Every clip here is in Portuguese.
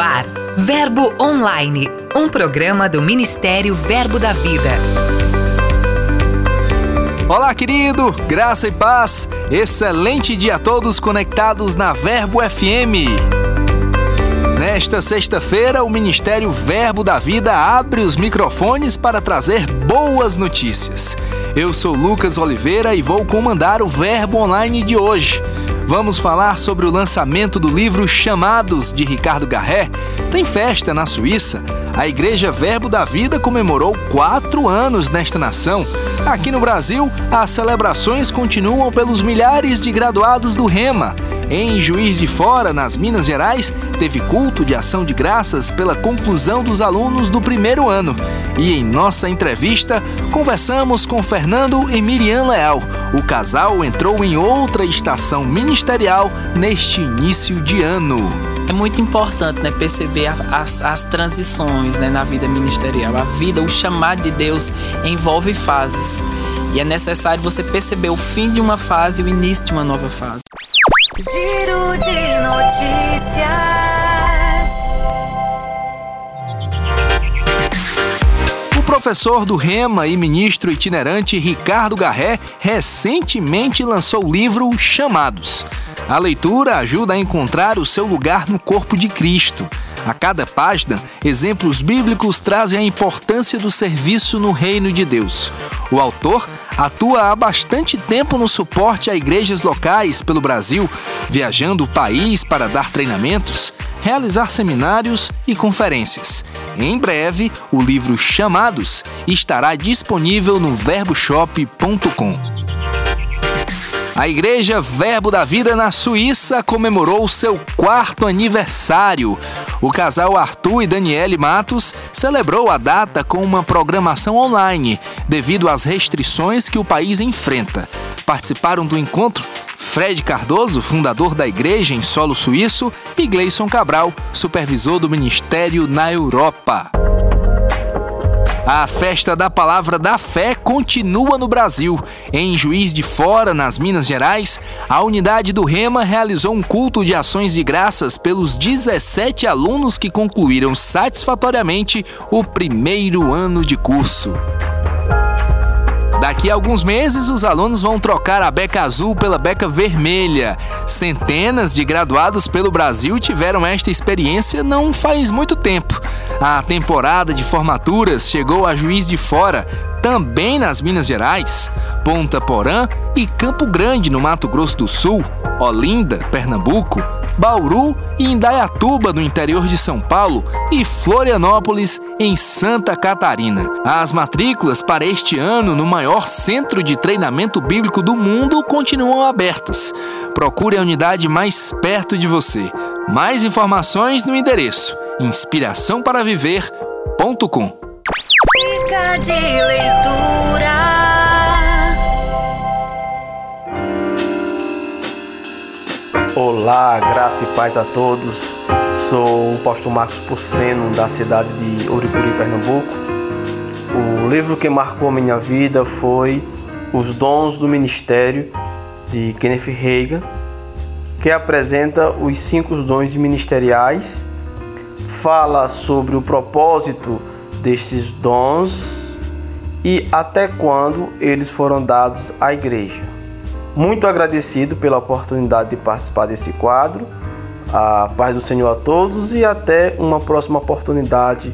ar, Verbo Online, um programa do Ministério Verbo da Vida. Olá, querido, graça e paz. Excelente dia a todos conectados na Verbo FM. Nesta sexta-feira, o Ministério Verbo da Vida abre os microfones para trazer boas notícias. Eu sou Lucas Oliveira e vou comandar o Verbo Online de hoje. Vamos falar sobre o lançamento do livro Chamados de Ricardo Garré. Tem festa na Suíça. A Igreja Verbo da Vida comemorou quatro anos nesta nação. Aqui no Brasil, as celebrações continuam pelos milhares de graduados do Rema. Em Juiz de Fora, nas Minas Gerais, teve culto de ação de graças pela conclusão dos alunos do primeiro ano. E em nossa entrevista, conversamos com Fernando e Miriam Leal. O casal entrou em outra estação ministerial neste início de ano. É muito importante né, perceber as, as transições né, na vida ministerial. A vida, o chamado de Deus envolve fases. E é necessário você perceber o fim de uma fase e o início de uma nova fase. Giro de notícias. O professor do Rema e ministro itinerante Ricardo Garré recentemente lançou o livro Chamados. A leitura ajuda a encontrar o seu lugar no corpo de Cristo. A cada página, exemplos bíblicos trazem a importância do serviço no reino de Deus. O autor atua há bastante tempo no suporte a igrejas locais pelo Brasil, viajando o país para dar treinamentos, realizar seminários e conferências. Em breve, o livro Chamados estará disponível no verboshop.com. A Igreja Verbo da Vida na Suíça comemorou seu quarto aniversário. O casal Arthur e Daniele Matos celebrou a data com uma programação online, devido às restrições que o país enfrenta. Participaram do encontro Fred Cardoso, fundador da igreja em solo suíço, e Gleison Cabral, supervisor do ministério na Europa. A festa da Palavra da Fé continua no Brasil. Em Juiz de Fora, nas Minas Gerais, a unidade do Rema realizou um culto de ações de graças pelos 17 alunos que concluíram satisfatoriamente o primeiro ano de curso. Daqui a alguns meses, os alunos vão trocar a beca azul pela beca vermelha. Centenas de graduados pelo Brasil tiveram esta experiência não faz muito tempo. A temporada de formaturas chegou a Juiz de Fora, também nas Minas Gerais, Ponta Porã e Campo Grande, no Mato Grosso do Sul, Olinda, Pernambuco, Bauru e Indaiatuba, no interior de São Paulo, e Florianópolis, em Santa Catarina. As matrículas para este ano no maior centro de treinamento bíblico do mundo continuam abertas. Procure a unidade mais perto de você. Mais informações no endereço inspiraçãoparaviver.com. Dica de leitura. Olá, graça e paz a todos. Sou o pastor Marcos Porceno, da cidade de Uricuri, Pernambuco. O livro que marcou minha vida foi Os Dons do Ministério, de Kenneth Reagan, que apresenta os cinco dons ministeriais, fala sobre o propósito destes dons e até quando eles foram dados à igreja. Muito agradecido pela oportunidade de participar desse quadro. A paz do Senhor a todos e até uma próxima oportunidade.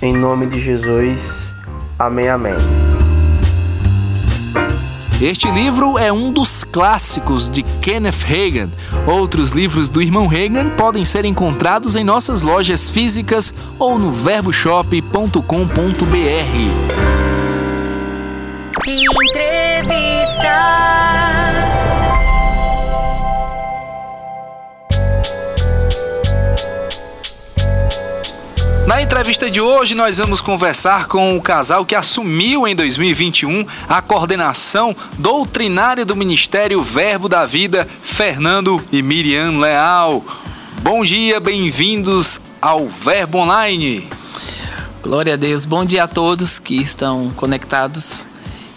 Em nome de Jesus. Amém, amém. Este livro é um dos clássicos de Kenneth Reagan. Outros livros do irmão Reagan podem ser encontrados em nossas lojas físicas ou no verboshop.com.br. Entrevista. Na entrevista de hoje, nós vamos conversar com o casal que assumiu em 2021 a coordenação doutrinária do Ministério Verbo da Vida, Fernando e Miriam Leal. Bom dia, bem-vindos ao Verbo Online. Glória a Deus. Bom dia a todos que estão conectados.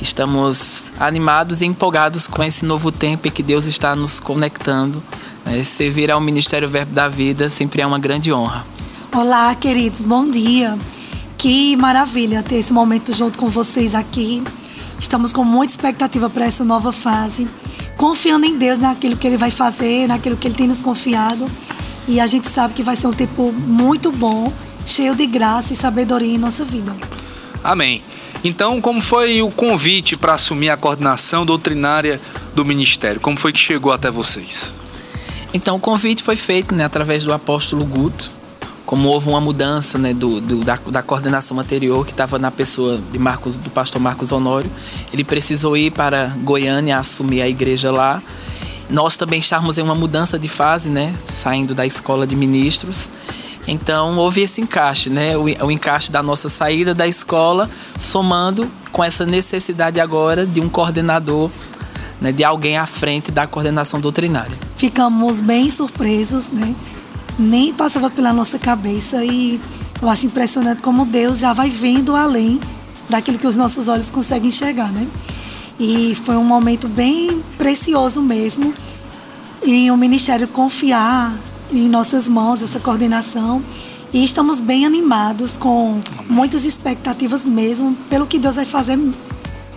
Estamos animados e empolgados com esse novo tempo em que Deus está nos conectando. Né? Servir ao Ministério Verbo da Vida sempre é uma grande honra. Olá, queridos, bom dia. Que maravilha ter esse momento junto com vocês aqui. Estamos com muita expectativa para essa nova fase, confiando em Deus naquilo que Ele vai fazer, naquilo que Ele tem nos confiado. E a gente sabe que vai ser um tempo muito bom, cheio de graça e sabedoria em nossa vida. Amém. Então, como foi o convite para assumir a coordenação doutrinária do ministério? Como foi que chegou até vocês? Então, o convite foi feito né, através do apóstolo Guto. Como houve uma mudança né, do, do da, da, coordenação anterior, que estava na pessoa de Marcos, do pastor Marcos Honório, ele precisou ir para Goiânia assumir a igreja lá. Nós também estávamos em uma mudança de fase, né, saindo da escola de ministros. Então houve esse encaixe, né? O, o, encaixe da nossa saída da escola, somando com essa necessidade agora de um coordenador, né? de alguém à frente da coordenação doutrinária. Ficamos bem surpresos, né? Nem passava pela nossa cabeça e eu acho impressionante como Deus já vai vendo além daquilo que os nossos olhos conseguem enxergar, né? E foi um momento bem precioso mesmo em o um ministério confiar em nossas mãos essa coordenação e estamos bem animados com muitas expectativas mesmo pelo que Deus vai fazer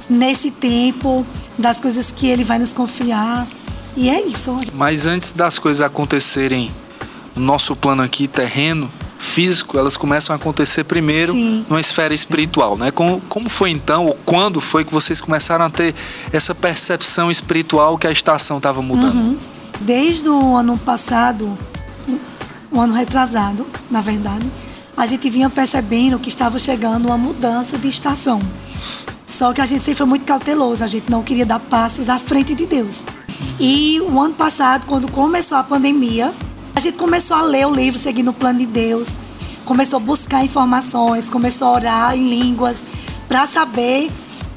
nesse tempo, das coisas que Ele vai nos confiar. E é isso. Mas antes das coisas acontecerem nosso plano aqui terreno, físico, elas começam a acontecer primeiro Sim. numa esfera espiritual, né? Como, como foi então, ou quando foi que vocês começaram a ter essa percepção espiritual que a estação estava mudando? Uhum. Desde o ano passado, um ano retrasado, na verdade, a gente vinha percebendo que estava chegando uma mudança de estação. Só que a gente sempre foi muito cauteloso, a gente não queria dar passos à frente de Deus. E o ano passado, quando começou a pandemia, a gente começou a ler o livro Seguindo o Plano de Deus, começou a buscar informações, começou a orar em línguas para saber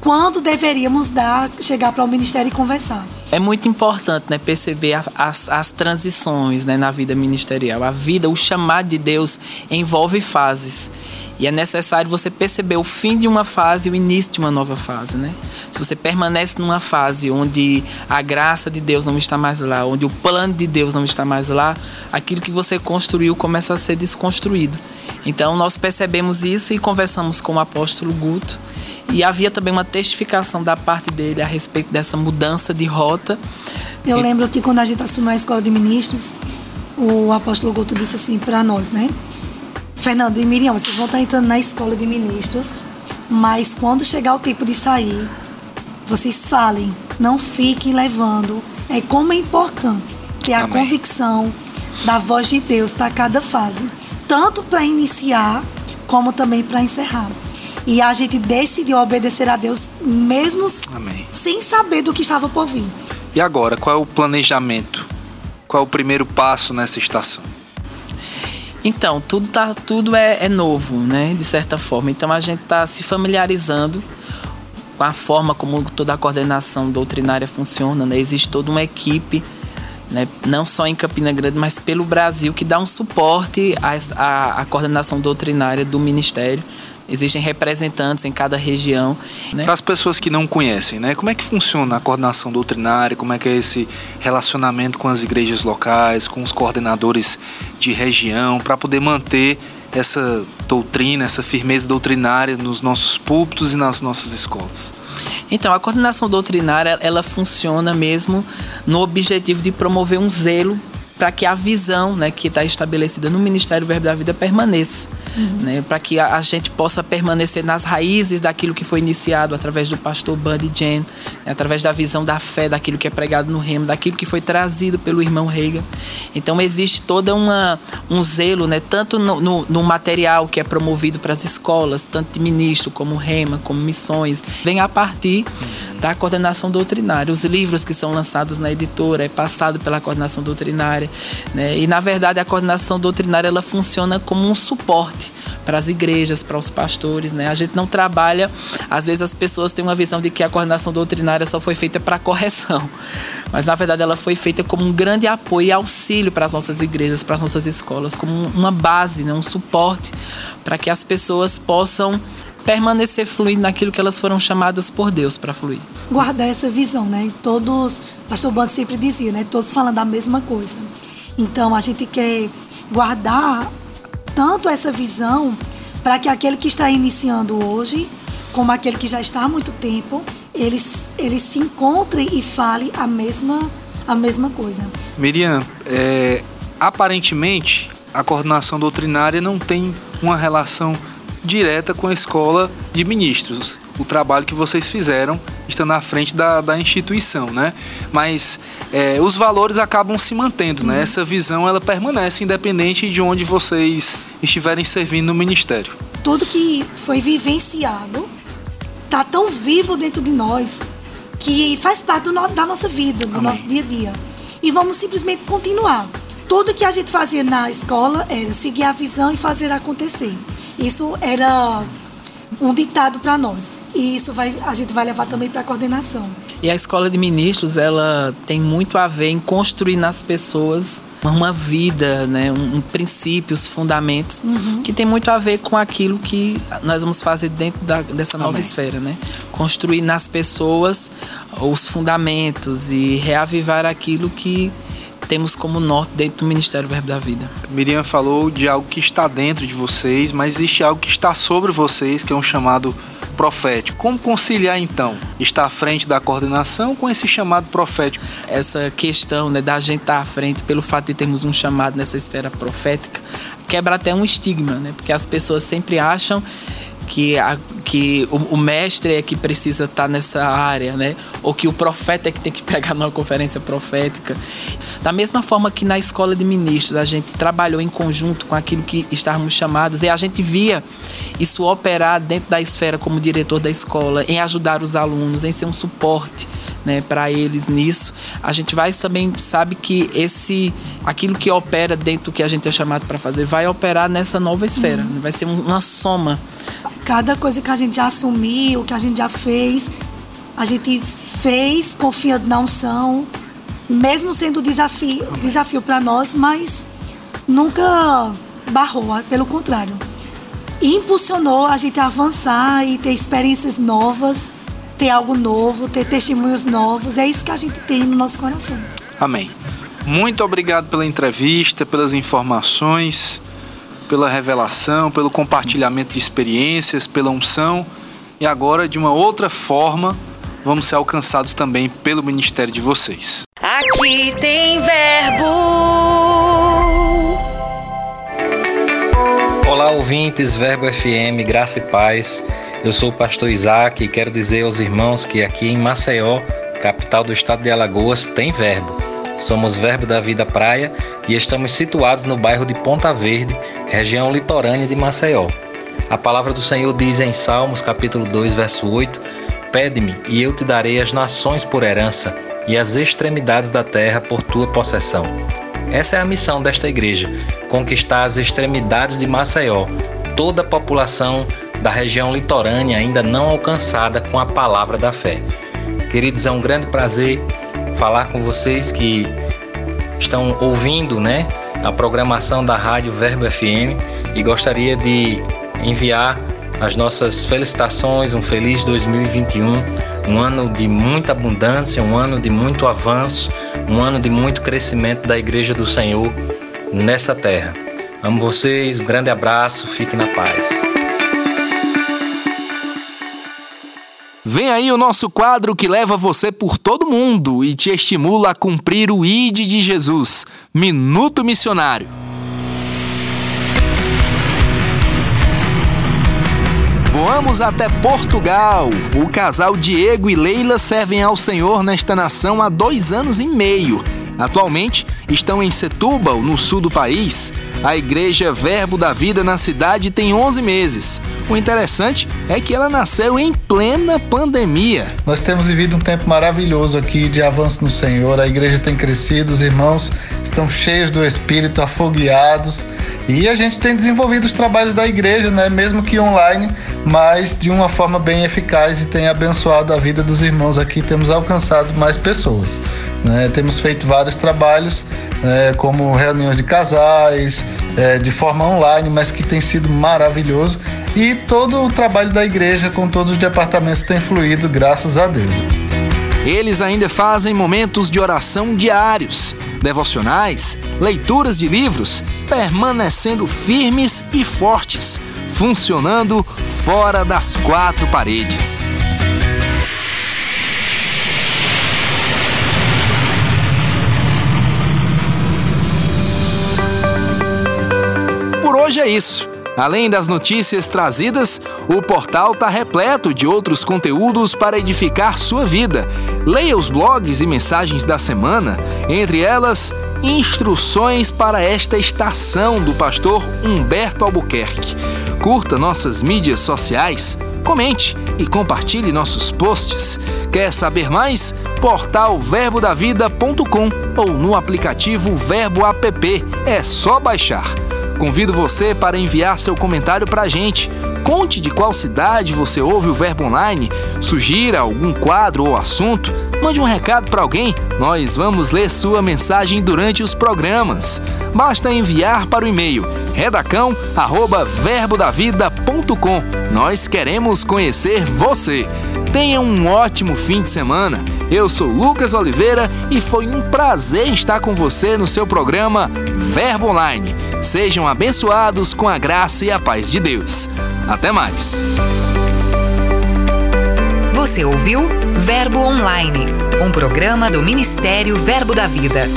quando deveríamos dar, chegar para o ministério e conversar. É muito importante né, perceber as, as transições né, na vida ministerial. A vida, o chamado de Deus envolve fases. E é necessário você perceber o fim de uma fase e o início de uma nova fase, né? Se você permanece numa fase onde a graça de Deus não está mais lá, onde o plano de Deus não está mais lá, aquilo que você construiu começa a ser desconstruído. Então nós percebemos isso e conversamos com o apóstolo Guto e havia também uma testificação da parte dele a respeito dessa mudança de rota. Eu lembro que quando a gente assumiu a escola de ministros, o apóstolo Guto disse assim para nós, né? Fernando e Miriam, vocês vão estar entrando na escola de ministros, mas quando chegar o tempo de sair, vocês falem, não fiquem levando. É como é importante ter a Amém. convicção da voz de Deus para cada fase, tanto para iniciar como também para encerrar. E a gente decidiu obedecer a Deus mesmo Amém. sem saber do que estava por vir. E agora, qual é o planejamento? Qual é o primeiro passo nessa estação? Então, tudo, tá, tudo é, é novo, né? De certa forma. Então a gente está se familiarizando com a forma como toda a coordenação doutrinária funciona. Né? Existe toda uma equipe, né? não só em Campina Grande, mas pelo Brasil, que dá um suporte à, à, à coordenação doutrinária do Ministério. Existem representantes em cada região. Né? Para as pessoas que não conhecem, né? Como é que funciona a coordenação doutrinária? Como é que é esse relacionamento com as igrejas locais, com os coordenadores de região, para poder manter essa doutrina, essa firmeza doutrinária nos nossos púlpitos e nas nossas escolas? Então, a coordenação doutrinária, ela funciona mesmo no objetivo de promover um zelo para que a visão né, que está estabelecida no Ministério Verbo da Vida permaneça. Uhum. Né, para que a, a, gente possa permanecer nas raízes daquilo que foi iniciado através do pastor Buddy Jen, né, através da visão da fé, daquilo que é pregado no remo, daquilo que foi trazido pelo irmão Reagan. Então existe toda uma um zelo, né, tanto no, no, no material que é promovido para as escolas, tanto de ministro como rema, como missões, vem a partir da coordenação doutrinária. Os livros que são lançados na editora é passado pela coordenação doutrinária, né? E na verdade a coordenação doutrinária ela funciona como um suporte para as igrejas, para os pastores, né? A gente não trabalha, às vezes as pessoas têm uma visão de que a coordenação doutrinária só foi feita para correção, mas na verdade ela foi feita como um grande apoio e auxílio para as nossas igrejas, para as nossas escolas, como uma base, né? um suporte para que as pessoas possam permanecer fluindo naquilo que elas foram chamadas por Deus para fluir. Guardar essa visão, né? Todos, pastor Bando sempre dizia, né? Todos falando a mesma coisa. Então a gente quer guardar tanto essa visão para que aquele que está iniciando hoje, como aquele que já está há muito tempo, eles, eles se encontrem e falem a mesma, a mesma coisa. Miriam, é, aparentemente a coordenação doutrinária não tem uma relação direta com a escola de ministros. O trabalho que vocês fizeram estando à frente da, da instituição, né? Mas é, os valores acabam se mantendo, né? Essa visão ela permanece independente de onde vocês estiverem servindo no ministério. Tudo que foi vivenciado tá tão vivo dentro de nós que faz parte no, da nossa vida, do Amém. nosso dia a dia. E vamos simplesmente continuar. Tudo que a gente fazia na escola era seguir a visão e fazer acontecer. Isso era um ditado para nós. E isso vai, a gente vai levar também para a coordenação. E a escola de ministros, ela tem muito a ver em construir nas pessoas uma vida, né, um, um princípios, fundamentos uhum. que tem muito a ver com aquilo que nós vamos fazer dentro da, dessa nova Amém. esfera, né? Construir nas pessoas os fundamentos e reavivar aquilo que temos como norte dentro do Ministério Verbo da Vida. Miriam falou de algo que está dentro de vocês, mas existe algo que está sobre vocês, que é um chamado profético. Como conciliar então estar à frente da coordenação com esse chamado profético? Essa questão né, da gente estar à frente pelo fato de termos um chamado nessa esfera profética quebra até um estigma, né? Porque as pessoas sempre acham que, a, que o, o, mestre é que precisa estar tá nessa área, né? Ou que o profeta é que tem que pegar numa conferência profética. Da mesma forma que na escola de ministros a gente trabalhou em conjunto com aquilo que estávamos chamados e a gente via isso operar dentro da esfera como diretor da escola, em ajudar os alunos, em ser um suporte né, para eles nisso. A gente vai também sabe que esse aquilo que opera dentro do que a gente é chamado para fazer vai operar nessa nova esfera, uhum. vai ser uma soma. Cada coisa que a gente já assumiu, que a gente já fez, a gente fez confiando na unção, mesmo sendo desafio desafio para nós, mas nunca barrou, pelo contrário. Impulsionou a gente a avançar e ter experiências novas ter algo novo, ter testemunhos novos. É isso que a gente tem no nosso coração. Amém. Muito obrigado pela entrevista, pelas informações, pela revelação, pelo compartilhamento de experiências, pela unção. E agora, de uma outra forma, vamos ser alcançados também pelo ministério de vocês. Aqui tem verbo. Olá, ouvintes, Verbo FM, graça e paz. Eu sou o pastor Isaac e quero dizer aos irmãos que aqui em Maceió, capital do estado de Alagoas, tem verbo. Somos Verbo da Vida Praia e estamos situados no bairro de Ponta Verde, região litorânea de Maceió. A palavra do Senhor diz em Salmos, capítulo 2, verso 8: Pede-me e eu te darei as nações por herança e as extremidades da terra por tua possessão. Essa é a missão desta igreja: conquistar as extremidades de Maceió, toda a população da região litorânea ainda não alcançada com a palavra da fé. Queridos, é um grande prazer falar com vocês que estão ouvindo, né, a programação da Rádio Verbo FM e gostaria de enviar as nossas felicitações, um feliz 2021, um ano de muita abundância, um ano de muito avanço, um ano de muito crescimento da Igreja do Senhor nessa terra. Amo vocês, um grande abraço, fique na paz. Vem aí o nosso quadro que leva você por todo mundo e te estimula a cumprir o ID de Jesus Minuto Missionário. Voamos até Portugal. O casal Diego e Leila servem ao Senhor nesta nação há dois anos e meio. Atualmente estão em Setúbal, no sul do país. A igreja Verbo da Vida na cidade tem 11 meses. O interessante é que ela nasceu em plena pandemia. Nós temos vivido um tempo maravilhoso aqui de avanço no Senhor. A igreja tem crescido, os irmãos estão cheios do Espírito, afogueados. E a gente tem desenvolvido os trabalhos da igreja, né? mesmo que online, mas de uma forma bem eficaz e tem abençoado a vida dos irmãos aqui. Temos alcançado mais pessoas. Né? Temos feito vários trabalhos, né? como reuniões de casais, é, de forma online, mas que tem sido maravilhoso. E todo o trabalho da igreja com todos os departamentos tem fluído, graças a Deus. Eles ainda fazem momentos de oração diários devocionais, leituras de livros, permanecendo firmes e fortes, funcionando fora das quatro paredes. Hoje é isso. Além das notícias trazidas, o portal está repleto de outros conteúdos para edificar sua vida. Leia os blogs e mensagens da semana, entre elas, instruções para esta estação do pastor Humberto Albuquerque. Curta nossas mídias sociais, comente e compartilhe nossos posts. Quer saber mais? Portal verbodavida.com ou no aplicativo Verbo App. É só baixar. Convido você para enviar seu comentário para a gente. Conte de qual cidade você ouve o Verbo Online, sugira algum quadro ou assunto, mande um recado para alguém, nós vamos ler sua mensagem durante os programas. Basta enviar para o e-mail redacão@verbodavida.com. Nós queremos conhecer você. Tenha um ótimo fim de semana. Eu sou Lucas Oliveira e foi um prazer estar com você no seu programa Verbo Online. Sejam abençoados com a graça e a paz de Deus. Até mais. Você ouviu Verbo Online, um programa do Ministério Verbo da Vida.